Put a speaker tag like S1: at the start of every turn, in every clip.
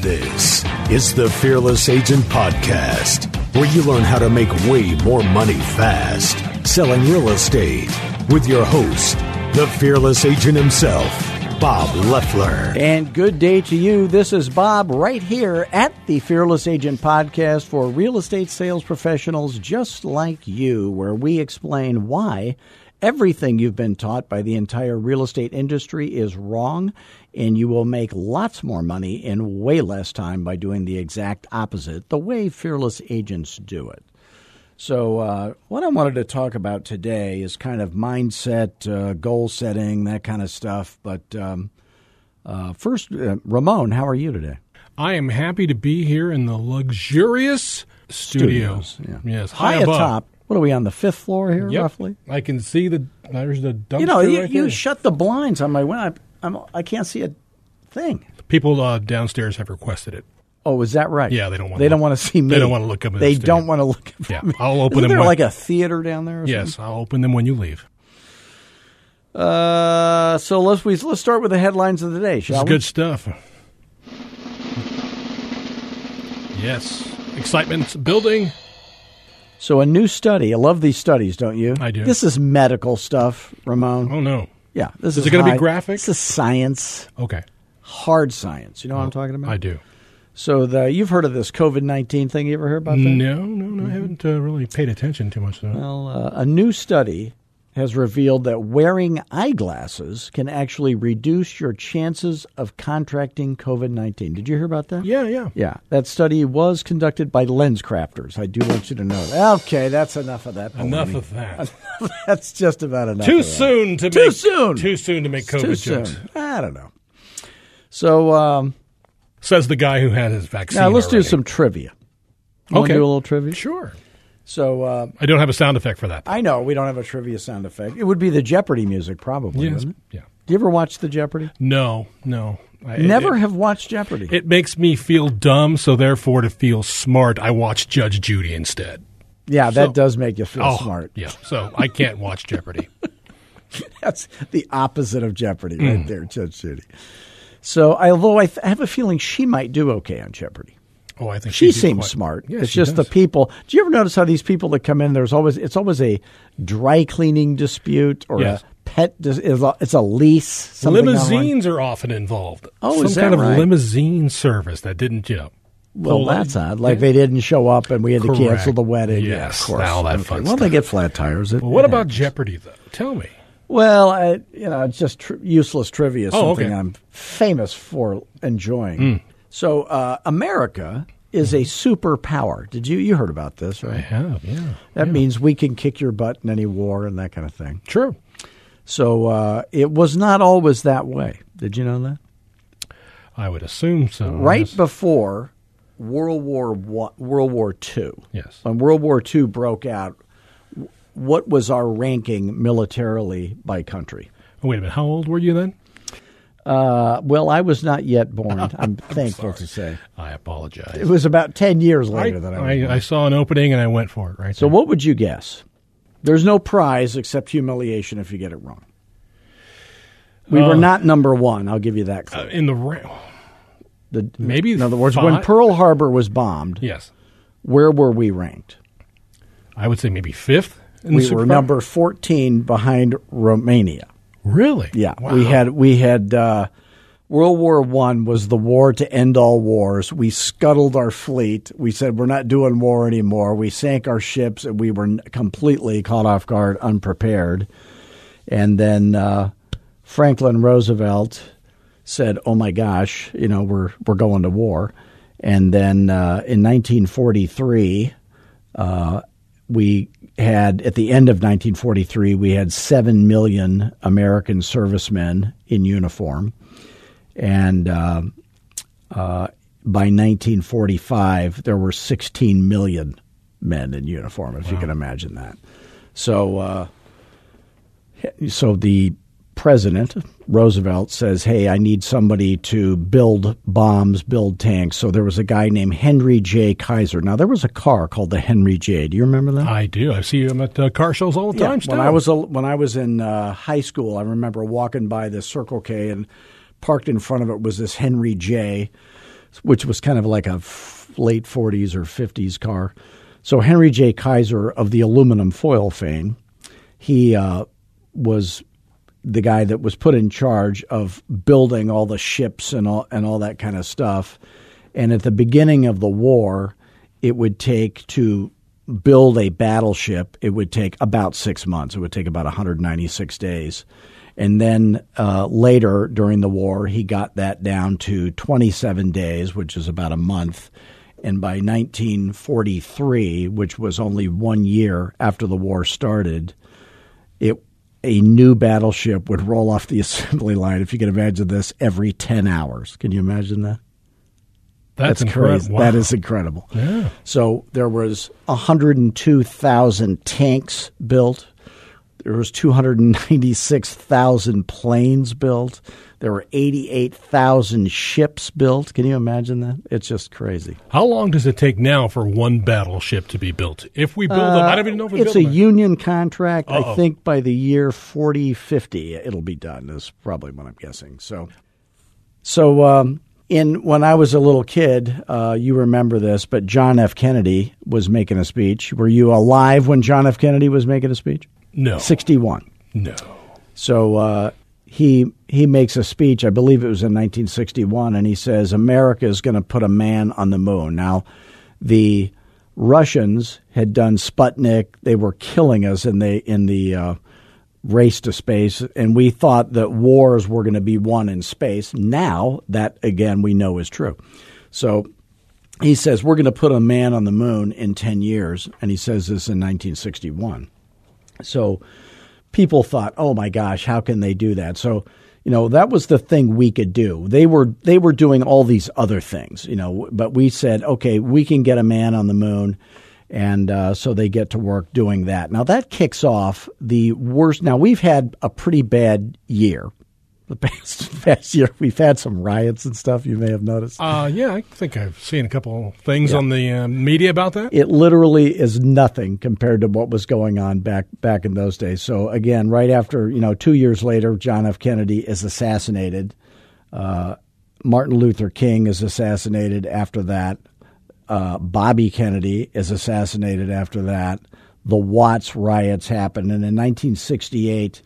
S1: This is the Fearless Agent Podcast, where you learn how to make way more money fast selling real estate with your host, the Fearless Agent himself, Bob Leffler.
S2: And good day to you. This is Bob right here at the Fearless Agent Podcast for real estate sales professionals just like you, where we explain why everything you've been taught by the entire real estate industry is wrong, and you will make lots more money in way less time by doing the exact opposite, the way fearless agents do it. So, uh, what I wanted to talk about today is kind of mindset, uh, goal setting, that kind of stuff. But um, uh, first, uh, Ramon, how are you today?
S3: I am happy to be here in the luxurious studio.
S2: Studios, yeah.
S3: Yes,
S2: High,
S3: high,
S2: atop. What are we on the fifth floor here,
S3: Yep.
S2: roughly?
S3: I can see the there's the dumpster
S2: You know, you,
S3: right
S2: you shut the blinds on my window. I'm, I can't see a thing.
S3: People uh, downstairs have requested it.
S2: Oh, is that right?
S3: Yeah, they don't wanna
S2: They don't want to see me.
S3: they don't wanna look up in the
S2: They don't want to look. Up
S3: Yeah,
S2: at me.
S3: I'll open
S2: Isn't
S3: them
S2: there
S3: when-
S2: like a theater down there? Or
S3: Yes, I'll open them when you leave.
S2: Uh, so let's we let's start with the headlines of the day,
S3: This
S2: shall
S3: is
S2: we?
S3: good stuff. Yes, excitement's building.
S2: So a new study. I love these studies, don't you?
S3: I do.
S2: This is medical stuff, Ramon.
S3: Oh no.
S2: Yeah, this
S3: Is
S2: is
S3: it gonna be graphic?
S2: This is science,
S3: Okay,
S2: hard science. You know what I'm talking about?
S3: I do.
S2: So the you've heard of this COVID nineteen thing? You ever heard about that?
S3: No, no, no. I haven't uh, really paid attention too much to that.
S2: Well, uh, a new study has revealed that wearing eyeglasses can actually reduce your chances of contracting COVID 19. Did you hear about that?
S3: Yeah, yeah.
S2: Yeah, that study was conducted by LensCrafters. I do want you to know that. Okay, that's enough of that.
S3: Enough of that.
S2: That's just about enough.
S3: Too soon to
S2: Too
S3: make
S2: soon.
S3: Too soon to make
S2: Too
S3: COVID
S2: soon.
S3: jokes.
S2: I don't know. So um,
S3: Says the guy who had his vaccine.
S2: now let's do some trivia. You
S3: Okay.
S2: do a little trivia.
S3: Sure.
S2: So uh,
S3: I don't have a sound effect for that.
S2: I know we don't have a trivia sound effect. It would be the Jeopardy music, probably.
S3: Yes. Yeah.
S2: Do you ever watch the Jeopardy?
S3: No, no. I,
S2: Never
S3: It,
S2: have watched Jeopardy.
S3: it makes me feel dumb, so therefore, to feel smart, I watch Judge Judy instead.
S2: yeah, that
S3: so-
S2: does make you feel
S3: oh,
S2: smart.
S3: Yeah. So I can't watch Jeopardy.
S2: That's the opposite of Jeopardy, right there, Judge Judy. So, although I, th- I have a feeling she might do okay on Jeopardy.
S3: Oh, I think
S2: She seems
S3: quite-
S2: smart.
S3: Yeah,
S2: it's just
S3: does.
S2: the people. Do you ever notice how these people that come in? There's always it's always a dry cleaning dispute or
S3: Yes.
S2: a pet. It's a- lease. something.
S3: Limousines are often involved.
S2: Oh,
S3: Some
S2: is that
S3: kind of limousine service that didn't, you know.
S2: Well, that's odd. Like they didn't show up, and we had to cancel the wedding. yeah,
S3: Yes,
S2: of course.
S3: all that
S2: Okay.
S3: fun
S2: Well, they get flat tires. It-
S3: Well, what about
S2: happens.
S3: Jeopardy, though? Tell me.
S2: Well, I, you know, it's just tr- useless trivia.
S3: Oh,
S2: Something
S3: okay.
S2: I'm famous for enjoying.
S3: Hmm.
S2: So, uh, America is a superpower. Did you you heard about this?
S3: I
S2: Right.
S3: have, yeah.
S2: That means we can kick your butt in any war and that kind of thing.
S3: True.
S2: So uh, it was not always that way. Did you know that?
S3: I would assume so.
S2: Right
S3: Yes.
S2: before World War One, World War Two,
S3: Yes.
S2: when World War II broke out, what was our ranking militarily by country?
S3: Oh, wait a minute. How old were you then?
S2: Uh, well, I was not yet born. I'm thankful to say
S3: I apologize.
S2: it was about ten years later than I was.
S3: I,
S2: born.
S3: I saw an opening and I went for it. Right.
S2: so,
S3: there.
S2: what would you guess? There's no prize except humiliation if you get it wrong. We were
S3: Uh,
S2: not number one. I'll give you that. Clue.
S3: Uh, in the ra-
S2: The,
S3: maybe
S2: in other words, when Pearl Harbor was bombed,
S3: yes,
S2: where were we ranked?
S3: I would say maybe fifth. In
S2: We
S3: the
S2: were
S3: Super-
S2: number 14 behind Romania.
S3: Really?
S2: Yeah,
S3: Wow.
S2: we had we had uh, World War One was the war to end all wars. We scuttled our fleet. We said we're not doing war anymore. We sank our ships, and we were completely caught off guard, unprepared. And then uh, Franklin Roosevelt said, "Oh my gosh, you know we're we're going to war." And then uh, in 1943, uh, we had at the end of 1943 we had seven million American servicemen in uniform, and uh, uh, by 1945 there were 16 million men in uniform. If you can imagine that, so uh, so the president Roosevelt says, "Hey, I need somebody to build bombs, build tanks." So there was a guy named Henry J. Kaiser. Now there was a car called the Henry J. Do you remember that?
S3: I do. I see them at uh, car shows all the
S2: Yeah,
S3: time.
S2: when. I was a, when I was in uh, high school, I remember walking by the Circle K and parked in front of it was this Henry J. which was kind of like a f- late 40s or 50s car. So Henry J. Kaiser of the aluminum foil fame, he uh, was the guy that was put in charge of building all the ships and all and all that kind of stuff. And at the beginning of the war, it would take to build a battleship. It would take about six months. It would take about 196 days. And then uh, later during the war, he got that down to 27 days, which is about a month. And by 1943, which was only one year after the war started, it a new battleship would roll off the assembly line, if you can imagine this, every 10 hours. Can you imagine that?
S3: That's,
S2: That's crazy.
S3: Wow.
S2: That is incredible.
S3: Yeah.
S2: So there was 102,000 tanks built. There was 296,000 planes built. There were 88,000 ships built. Can you imagine that? It's just crazy.
S3: How long does it take now for one battleship to be built? If we build them, I don't even know if we
S2: Uh, it's a
S3: them.
S2: union contract. I
S3: Uh-oh.
S2: think by the year 4050 it'll be done. Is probably what I'm guessing. So, so um, in when I was a little kid, uh, you remember this, but John F. Kennedy was making a speech. Were you alive when John F. Kennedy was making a speech?
S3: No.
S2: 61.
S3: No.
S2: So uh, he he makes a speech. I believe it was in 1961, and he says America is going to put a man on the moon. Now, the Russians had done Sputnik. They were killing us in the in the uh, race to space, and we thought that wars were going to be won in space. Now that again we know is true. So he says we're going to put a man on the moon in 10 years, and he says this in 1961. So people thought, "Oh my gosh, how can they do that?" So, you know, that was the thing we could do. They were they were doing all these other things, you know, but we said, "Okay, we can get a man on the moon." And uh, so they get to work doing that. Now that kicks off the worst. Now we've had a pretty bad year. The past past year, we've had some riots and stuff. You may have noticed.
S3: Uh, yeah, I think I've seen a couple things on the uh, media about that.
S2: it literally is nothing compared to what was going on back back in those days. So again, right after you know, two years later, John F. Kennedy is assassinated. Uh, Martin Luther King is assassinated after that. Uh, Bobby Kennedy is assassinated after that. The Watts riots happened, and in 1968,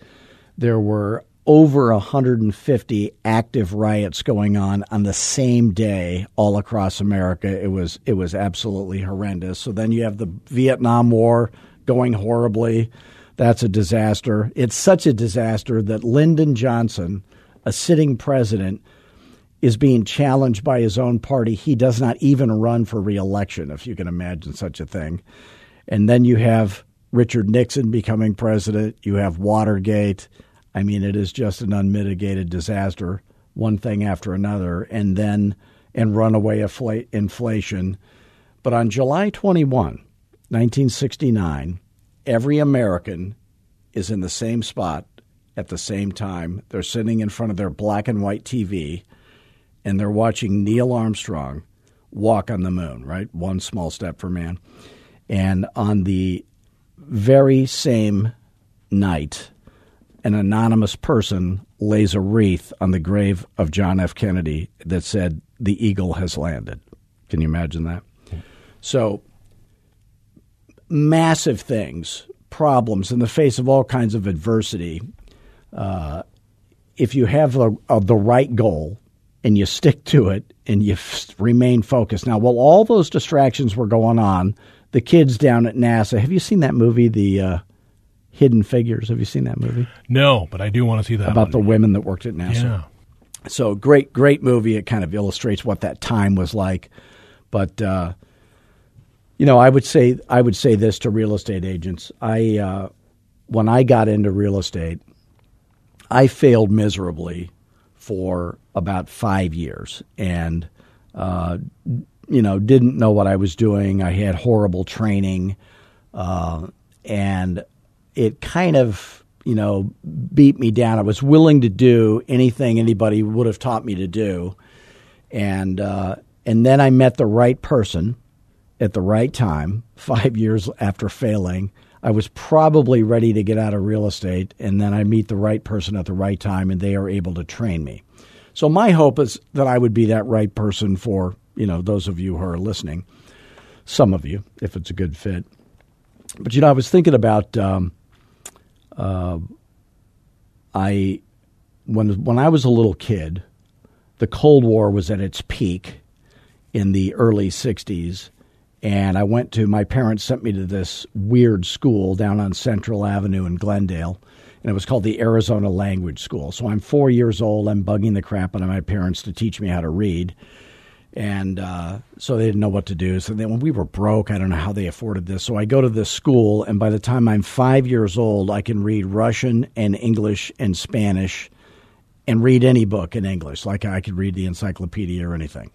S2: there were over 150 active riots going on on the same day all across America. It was it was absolutely horrendous. So then you have the Vietnam War going horribly. That's a disaster. It's such a disaster that Lyndon Johnson, a sitting president, is being challenged by his own party. He does not even run for reelection, if you can imagine such a thing. And then you have Richard Nixon becoming president. You have Watergate. I mean, it is just an unmitigated disaster, one thing after another, and then and runaway infl- inflation. But on July 21, 1969, every American is in the same spot at the same time. They're sitting in front of their black and white TV and they're watching Neil Armstrong walk on the moon, right? One small step for man. And on the very same night, an anonymous person lays a wreath on the grave of John F. Kennedy that said, The eagle has landed. Can you imagine that? So, massive things, problems in the face of all kinds of adversity. Uh, if you have the, uh, the right goal and you stick to it and you f- remain focused. Now, while all those distractions were going on, the kids down at NASA, have you seen that movie, The uh, Hidden Figures? Have you seen that movie?
S3: No, but I do want to see that
S2: About the women that worked at NASA.
S3: yeah.
S2: So great, great movie. It kind of illustrates what that time was like. But uh, you know, I would say I would say this to real estate agents. I uh, when I got into real estate, I failed miserably for about five years, and uh, you know, didn't know what I was doing. I had horrible training, uh, and it kind of you know beat me down. I was willing to do anything anybody would have taught me to do, and uh, and then I met the right person at the right time. Five years after failing, I was probably ready to get out of real estate, and then I meet the right person at the right time, and they are able to train me. So my hope is that I would be that right person for you know those of you who are listening, some of you, if it's a good fit. But you know, I was thinking about um, uh, I when when I was a little kid, the Cold War was at its peak in the early '60s, and I went to my parents sent me to this weird school down on Central Avenue in Glendale, and it was called the Arizona Language School. So I'm four years old. I'm bugging the crap out of my parents to teach me how to read and uh, so they didn't know what to do. So then when we were broke, I don't know how they afforded this. So I go to this school, and by the time I'm five years old, I can read Russian and English and Spanish, and read any book in English, like I could read the encyclopedia or anything.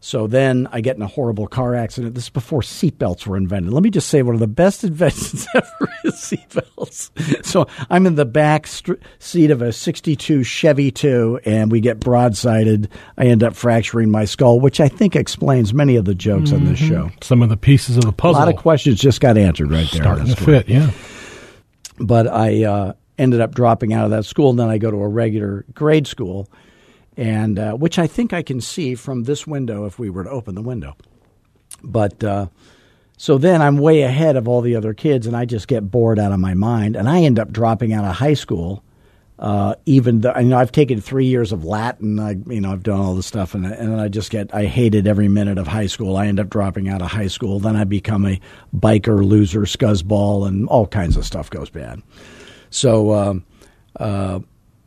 S2: So then I get in a horrible car accident. This is before seatbelts were invented. Let me just say one of the best inventions ever is seatbelts. So I'm in the back st- seat of a 62 Chevy 2 and we get broadsided. I end up fracturing my skull, which I think explains many of the jokes mm-hmm. on this mm-hmm. show.
S3: Some of the pieces of the puzzle.
S2: A lot of questions just got answered right there.
S3: Starting to fit, yeah.
S2: But I uh, ended up dropping out of that school and then I go to a regular grade school and uh, which I think I can see from this window if we were to open the window. But uh, so then I'm way ahead of all the other kids, and I just get bored out of my mind, and I end up dropping out of high school. Uh, even though you know I've taken three years of Latin, I you know I've done all this stuff, and and I just get I hated every minute of high school. I end up dropping out of high school. Then I become a biker, loser, scuzzball, and all kinds of stuff goes bad. So. Um, uh,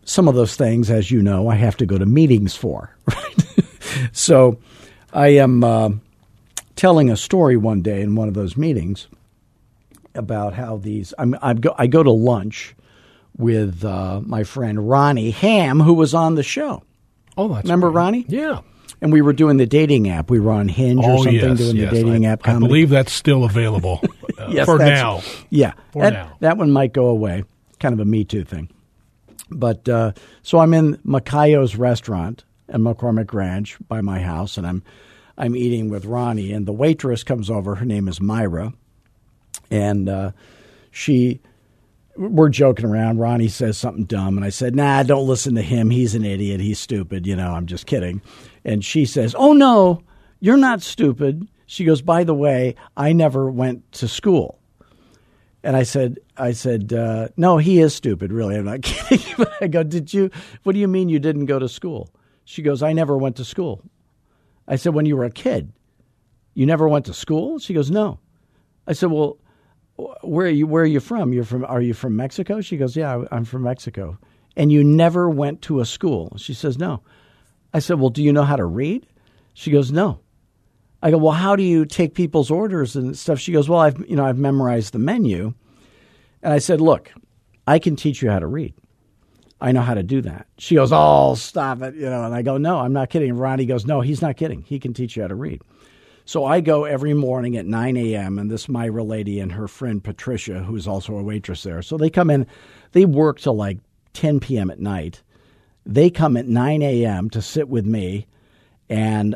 S2: some of those things, as you know, I have to go to meetings for. Right? so I am uh, telling a story one day in one of those meetings about how these. I'm, i go, I go to lunch with uh, my friend Ronnie Ham, who was on the show.
S3: Oh, that's
S2: remember
S3: great.
S2: Ronnie?
S3: Yeah.
S2: And we were doing the dating app. We were on Hinge or
S3: oh,
S2: something
S3: yes,
S2: doing
S3: yes.
S2: the dating
S3: I,
S2: app. Comedy.
S3: I believe that's still available uh,
S2: yes,
S3: for now.
S2: Yeah,
S3: for
S2: that,
S3: now.
S2: that one might go away. Kind of a Me Too thing. But uh, so I'm in Macayo's restaurant in McCormick Ranch by my house, and I'm I'm eating with Ronnie, and the waitress comes over. Her name is Myra, and uh, she we're joking around. Ronnie says something dumb, and I said, "Nah, don't listen to him. He's an idiot. He's stupid. You know, I'm just kidding." And she says, "Oh no, you're not stupid." She goes, "By the way, I never went to school." And I said, I said, uh, no, he is stupid. Really, I'm not kidding. but I go, did you? What do you mean you didn't go to school? She goes, I never went to school. I said, when you were a kid, you never went to school? She goes, no. I said, well, where are you? Where are you from? You're from? Are you from Mexico? She goes, yeah, I'm from Mexico. And you never went to a school? She says, no. I said, well, do you know how to read? She goes, no. I go, well, how do you take people's orders and stuff? She goes, well, I've you know I've memorized the menu, and I said, look, I can teach you how to read. I know how to do that. She goes, oh, stop it, you know. And I go, no, I'm not kidding. And Ronnie goes, no, he's not kidding. He can teach you how to read. So I go every morning at 9 a.m. and this Myra lady and her friend Patricia, who's also a waitress there. So they come in, they work till like 10 p.m. at night. They come at 9 a.m. to sit with me, and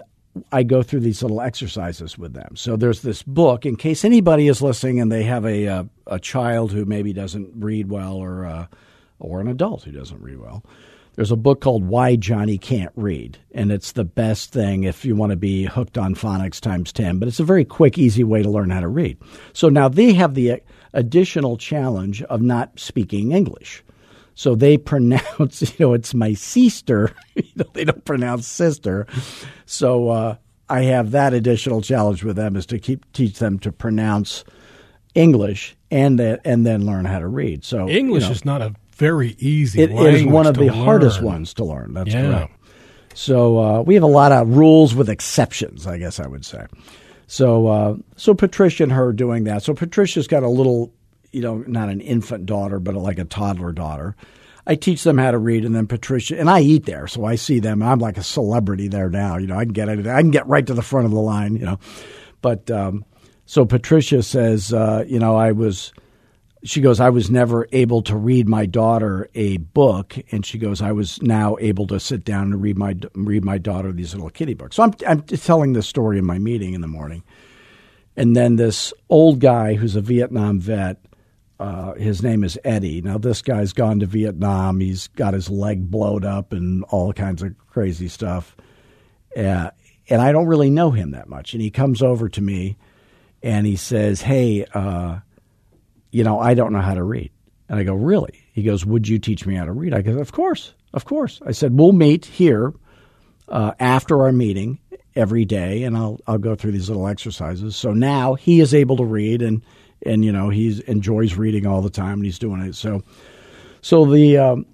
S2: I go through these little exercises with them. So there's this book in case anybody is listening and they have a a, a child who maybe doesn't read well or uh, or an adult who doesn't read well. There's a book called Why Johnny Can't Read, and it's the best thing if you want to be hooked on phonics times 10, but it's a very quick, easy way to learn how to read. So now they have the additional challenge of not speaking English. So they pronounce, you know, it's my sister. you know, they don't pronounce sister. So uh, I have that additional challenge with them is to keep teach them to pronounce English and then and then learn how to read. So
S3: English
S2: you know,
S3: is not a very easy.
S2: It is one of the
S3: learn.
S2: hardest ones to learn. That's
S3: yeah.
S2: correct. So uh, we have a lot of rules with exceptions, I guess I would say. So uh, so Patricia and her doing that. So Patricia's got a little you know, not an infant daughter, but like a toddler daughter. I teach them how to read, and then Patricia and I eat there, so I see them. I'm like a celebrity there now. You know, I can get. I can get right to the front of the line. You know, but um, so Patricia says, uh, you know, I was. She goes, I was never able to read my daughter a book, and she goes, I was now able to sit down and read my read my daughter these little kitty books. So I'm I'm telling this story in my meeting in the morning, and then this old guy who's a Vietnam vet uh, his name is Eddie. Now, this guy's gone to Vietnam. He's got his leg blowed up and all kinds of crazy stuff. Uh, and I don't really know him that much. And he comes over to me and he says, Hey, uh, you know, I don't know how to read. And I go, Really? He goes, Would you teach me how to read? I go, Of course, of course. I said, We'll meet here uh, after our meeting every day, and I'll I'll go through these little exercises. So now he is able to read, and and you know he enjoys reading all the time, and he's doing it. So so the um,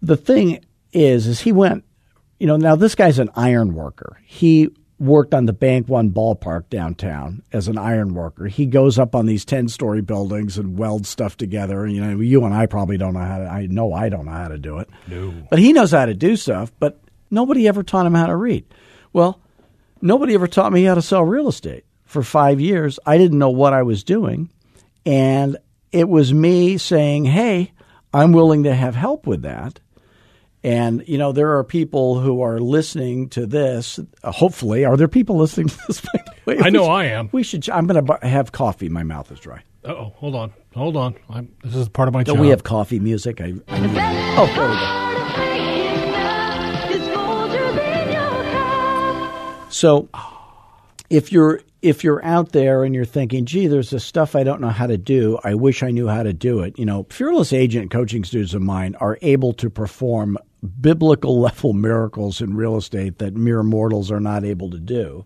S2: the thing is, is he went, you know, now this guy's an iron worker. He worked on the Bank One ballpark downtown as an iron worker. He goes up on these 10 story buildings and welds stuff together. And, you know, you and I probably don't know how to, I know I don't know how to do it.
S3: No.
S2: But he knows how to do stuff, but nobody ever taught him how to read. Well, nobody ever taught me how to sell real estate. For five years, I didn't know what I was doing. And it was me saying, hey, I'm willing to have help with that. And, you know, there are people who are listening to this. Uh, hopefully, are there people listening to this?
S3: Wait, I know should, I am.
S2: We should. I'm going to have coffee. My mouth is dry.
S3: Oh, hold on, hold on. I'm, this is part of my.
S2: Don't
S3: job.
S2: we have coffee music? I, I oh, there we go. So, if you're if you're out there and you're thinking, gee, there's this stuff I don't know how to do, I wish I knew how to do it. You know, fearless agent coaching students of mine are able to perform biblical level miracles in real estate that mere mortals are not able to do.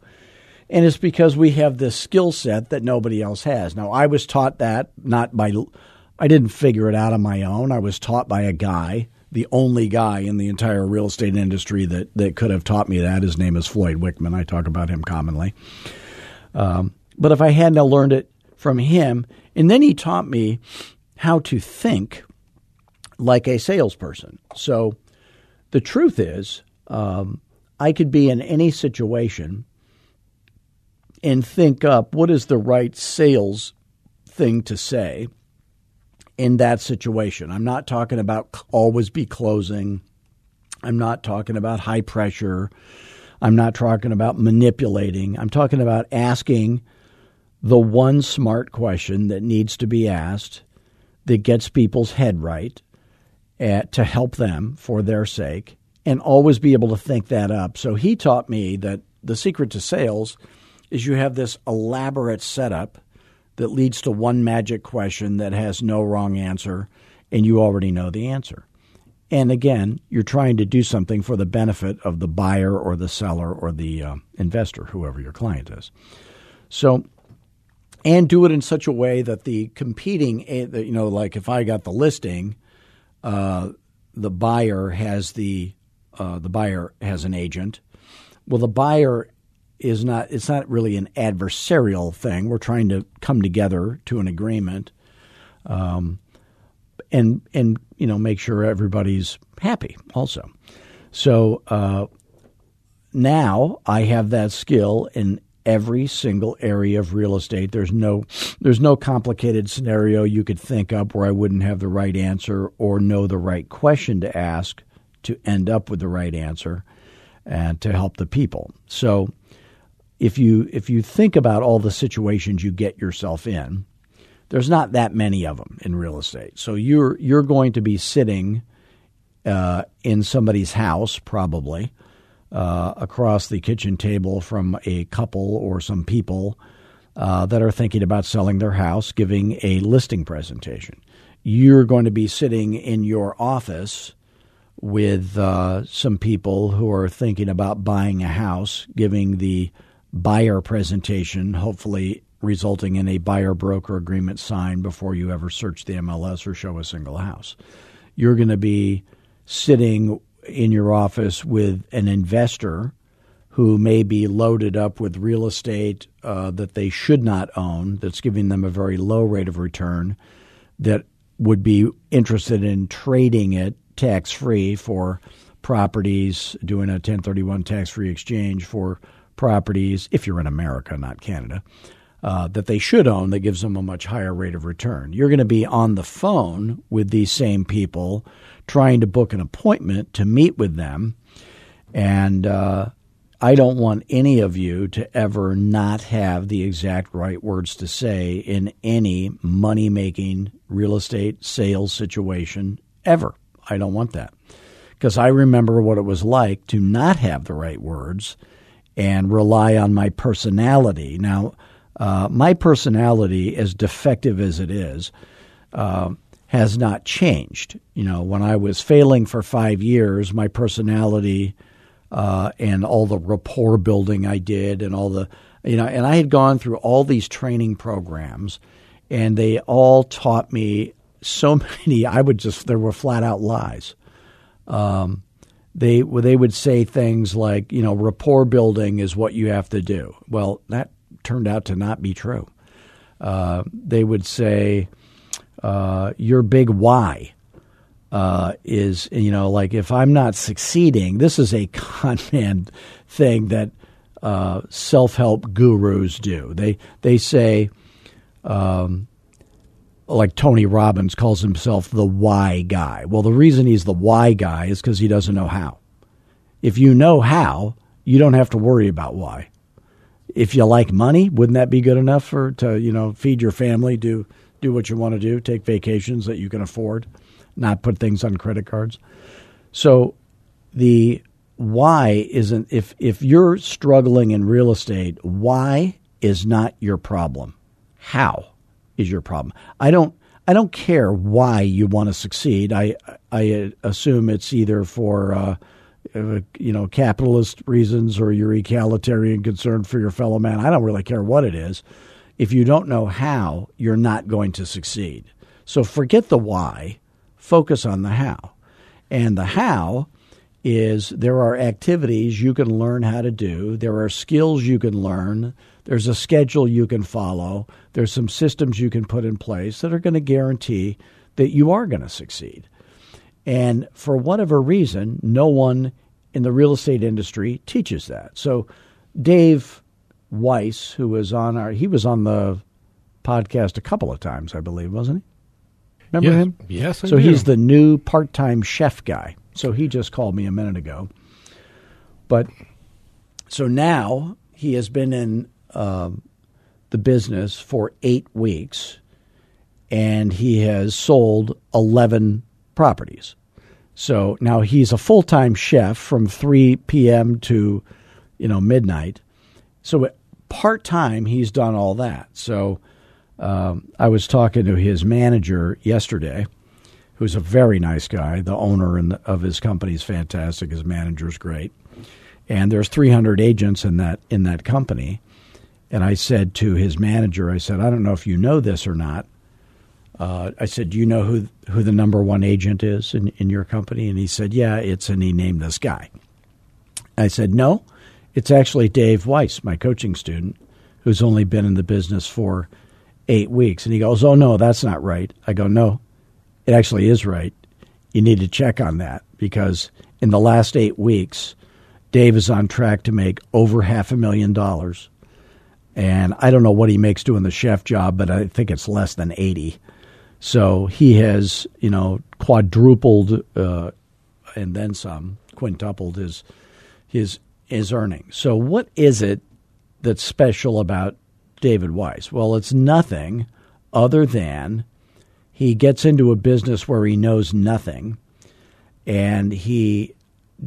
S2: And it's because we have this skill set that nobody else has. Now, I was taught that not by, I didn't figure it out on my own. I was taught by a guy, the only guy in the entire real estate industry that, that could have taught me that. His name is Floyd Wickman. I talk about him commonly. Um, but if I hadn't learned it from him, and then he taught me how to think like a salesperson. So the truth is, um, I could be in any situation and think up what is the right sales thing to say in that situation. I'm not talking about always be closing. I'm not talking about high pressure. I'm not talking about manipulating. I'm talking about asking the one smart question that needs to be asked that gets people's head right at, uh, to help them for their sake and always be able to think that up. So he taught me that the secret to sales is you have this elaborate setup that leads to one magic question that has no wrong answer and you already know the answer. And again, you're trying to do something for the benefit of the buyer or the seller or the uh, investor, whoever your client is. So, and do it in such a way that the competing, eh, you know, like if I got the listing, uh, the buyer has the uh, the buyer has an agent. Well, the buyer is not. It's not really an adversarial thing. We're trying to come together to an agreement. Um, and and you know make sure everybody's happy also. So uh, now I have that skill in every single area of real estate. There's no there's no complicated scenario you could think up where I wouldn't have the right answer or know the right question to ask to end up with the right answer and to help the people. So if you if you think about all the situations you get yourself in, there's not that many of them in real estate. So you're you're going to be sitting uh, in somebody's house probably uh, across the kitchen table from a couple or some people uh, that are thinking about selling their house, giving a listing presentation. You're going to be sitting in your office with uh, some people who are thinking about buying a house, giving the buyer presentation, hopefully resulting in a buyer broker agreement signed before you ever search the MLS or show a single house. You're going to be sitting in your office with an investor who may be loaded up with real estate uh, that they should not own, that's giving them a very low rate of return, that would be interested in trading it tax free for properties, doing a 1031 tax free exchange for properties, if you're in America, not Canada uh, that they should own that gives them a much higher rate of return. You're going to be on the phone with these same people trying to book an appointment to meet with them. And uh, I don't want any of you to ever not have the exact right words to say in any money making real estate sales situation ever. I don't want that. Because I remember what it was like to not have the right words and rely on my personality. Now, uh, my personality, as defective as it is, uh, has not changed. You know, when I was failing for five years, my personality uh, and all the rapport building I did, and all the, you know, and I had gone through all these training programs, and they all taught me so many. I would just there were flat out lies. Um, they they would say things like, you know, rapport building is what you have to do. Well, that turned out to not be true. Uh, they would say, uh, your big why uh, is, you know, like if I'm not succeeding, this is a con man thing that uh, self help gurus do. They they say, um, like Tony Robbins calls himself the why guy. Well, the reason he's the why guy is because he doesn't know how. If you know how, you don't have to worry about why. If you like money, wouldn't that be good enough for to you know feed your family, do do what you want to do, take vacations that you can afford, not put things on credit cards. So the why isn't if if you're struggling in real estate, why is not your problem. How is your problem. I don't I don't care why you want to succeed. I I assume it's either for uh, uh, you know capitalist reasons or your egalitarian concern for your fellow man. I don't really care what it is. If you don't know how, you're not going to succeed. So forget the why, focus on the how. And the how is there are activities you can learn how to do, there are skills you can learn, there's a schedule you can follow, there's some systems you can put in place that are going to guarantee that you are going to succeed. And for whatever reason, no one in the real estate industry teaches that. So Dave Weiss, who was on our he was on the podcast a couple of times, I believe, wasn't he? Remember
S3: yes.
S2: him?
S3: Yes. I
S2: so
S3: do.
S2: he's the new part-time chef guy. So he just called me a minute ago. But so now he has been in um, the business for eight weeks, and he has sold eleven properties. So now he's a full-time chef from 3 p.m. to you know midnight. So part-time he's done all that. So um, I was talking to his manager yesterday, who's a very nice guy. The owner the, of his company is fantastic. His manager's great, and there's 300 agents in that in that company. And I said to his manager, I said, I don't know if you know this or not. Uh, I said, Do you know who who the number one agent is in, in your company? And he said, Yeah, it's and he named this guy. I said, No, it's actually Dave Weiss, my coaching student, who's only been in the business for eight weeks. And he goes, Oh, no, that's not right. I go, No, it actually is right. You need to check on that because in the last eight weeks, Dave is on track to make over half a million dollars. And I don't know what he makes doing the chef job, but I think it's less than 80. So he has, you know, quadrupled uh, and then some, quintupled his his his earnings. So what is it that's special about David Weiss? Well, it's nothing other than he gets into a business where he knows nothing and he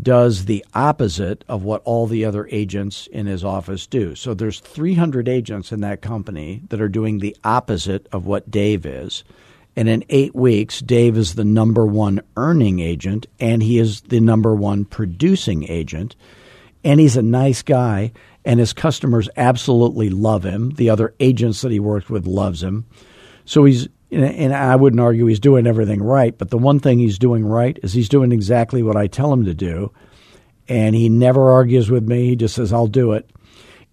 S2: does the opposite of what all the other agents in his office do. So there's 300 agents in that company that are doing the opposite of what Dave is. And in 8 weeks, Dave is the number 1 earning agent and he is the number 1 producing agent. And he's a nice guy and his customers absolutely love him. The other agents that he works with loves him. So he's and I wouldn't argue he's doing everything right, but the one thing he's doing right is he's doing exactly what I tell him to do, and he never argues with me. He just says, "I'll do it."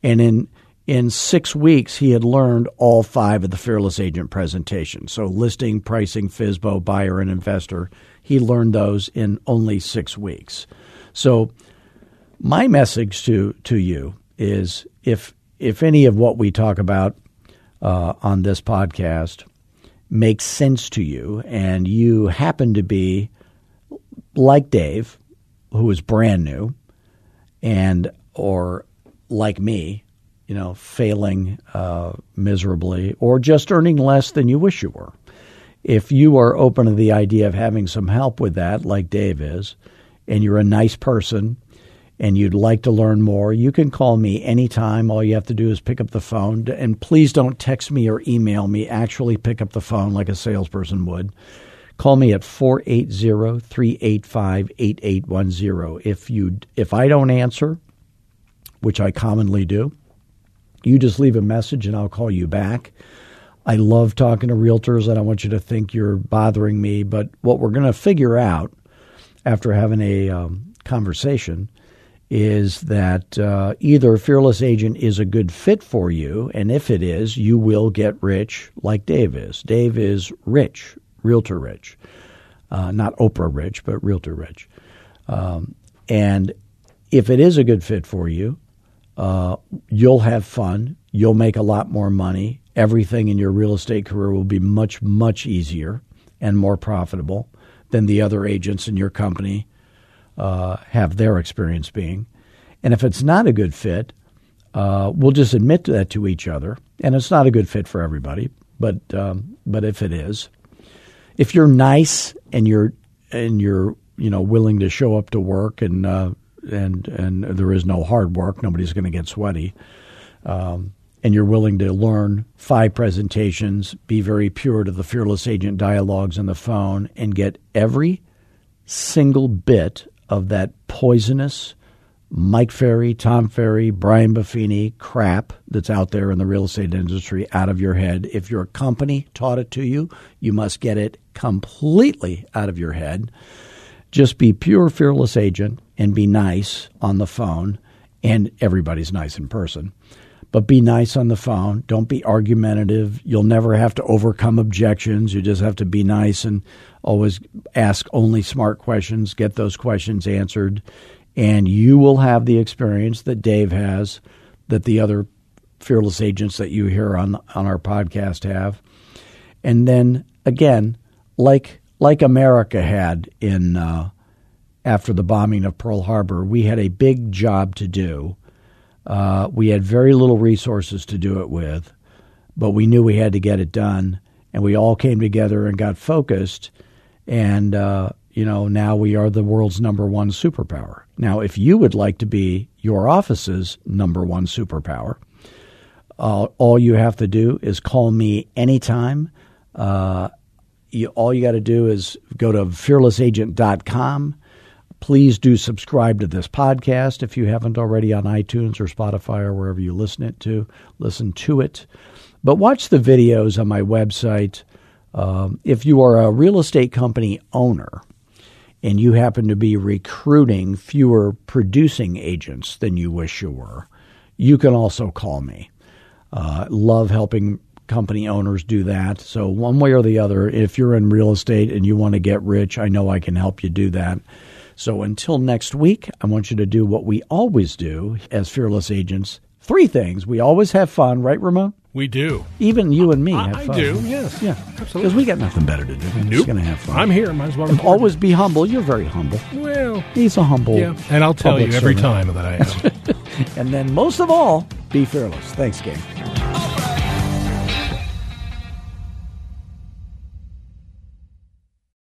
S2: And in in six weeks, he had learned all five of the Fearless Agent presentations. So listing, pricing, FSBO, buyer, and investor. He learned those in only six weeks. So my message to to you is if if any of what we talk about uh, on this podcast makes sense to you and you happen to be like Dave, who is brand new, and or like me, you know, failing uh, miserably or just earning less than you wish you were. If you are open to the idea of having some help with that, like Dave is, and you're a nice person and you'd like to learn more, you can call me anytime. All you have to do is pick up the phone. And please don't text me or email me. Actually, pick up the phone like a salesperson would. Call me at 480-385-8810. If you if I don't answer, which I commonly do, you just leave a message and I'll call you back. I love talking to realtors. I don't want you to think you're bothering me, but what we're going to figure out after having a um, conversation is that uh, either Fearless Agent is a good fit for you, and if it is, you will get rich like Dave is. Dave is rich, realtor rich, uh, not Oprah rich, but realtor rich. Um, and if it is a good fit for you, uh, you'll have fun. You'll make a lot more money. Everything in your real estate career will be much, much easier and more profitable than the other agents in your company uh, have their experience being. And if it's not a good fit, uh, we'll just admit that to each other. And it's not a good fit for everybody, but um, but if it is, if you're nice and you're and you're you know willing to show up to work and uh, and and there is no hard work, nobody's going to get sweaty. Um, and you're willing to learn five presentations, be very pure to the fearless agent dialogues on the phone, and get every single bit of that poisonous Mike Ferry, Tom Ferry, Brian Buffini crap that's out there in the real estate industry out of your head. If your company taught it to you, you must get it completely out of your head. Just be pure, fearless agent and be nice on the phone. And everybody's nice in person. But be nice on the phone. Don't be argumentative. You'll never have to overcome objections. You just have to be nice and always ask only smart questions, get those questions answered, and you will have the experience that Dave has, that the other fearless agents that you hear on on our podcast have. And then again, like like America had in uh, after the bombing of Pearl Harbor, we had a big job to do. Uh, we had very little resources to do it with, but we knew we had to get it done, and we all came together and got focused and, uh, you know, now we are the world's number one superpower. Now, if you would like to be your office's number one superpower, uh, all you have to do is call me anytime. Uh, you, all you got to do is go to fearlessagent.com. Please do subscribe to this podcast if you haven't already on iTunes or Spotify or wherever you listen it to. Listen to it, but watch the videos on my website. Um, if you are a real estate company owner and you happen to be recruiting fewer producing agents than you wish you were, you can also call me. Uh, love helping company owners do that. So, one way or the other, if you're in real estate and you want to get rich, I know I can help you do that. So, until next week, I want you to do what we always do as fearless agents three things. We always have fun, right, Ramon?
S3: We do.
S2: Even you and me
S3: I,
S2: have
S3: I
S2: fun.
S3: I do, yes.
S2: Yeah,
S3: Absolutely.
S2: Because we got nothing better to do. We're
S3: Nope.
S2: just going to have fun.
S3: I'm here. Might as well.
S2: And always be humble. You're very humble.
S3: Well,
S2: He's a humble.
S3: yeah. And I'll tell you every
S2: servant.
S3: time that I am.
S2: And then most of all, be fearless. Thanks, gang.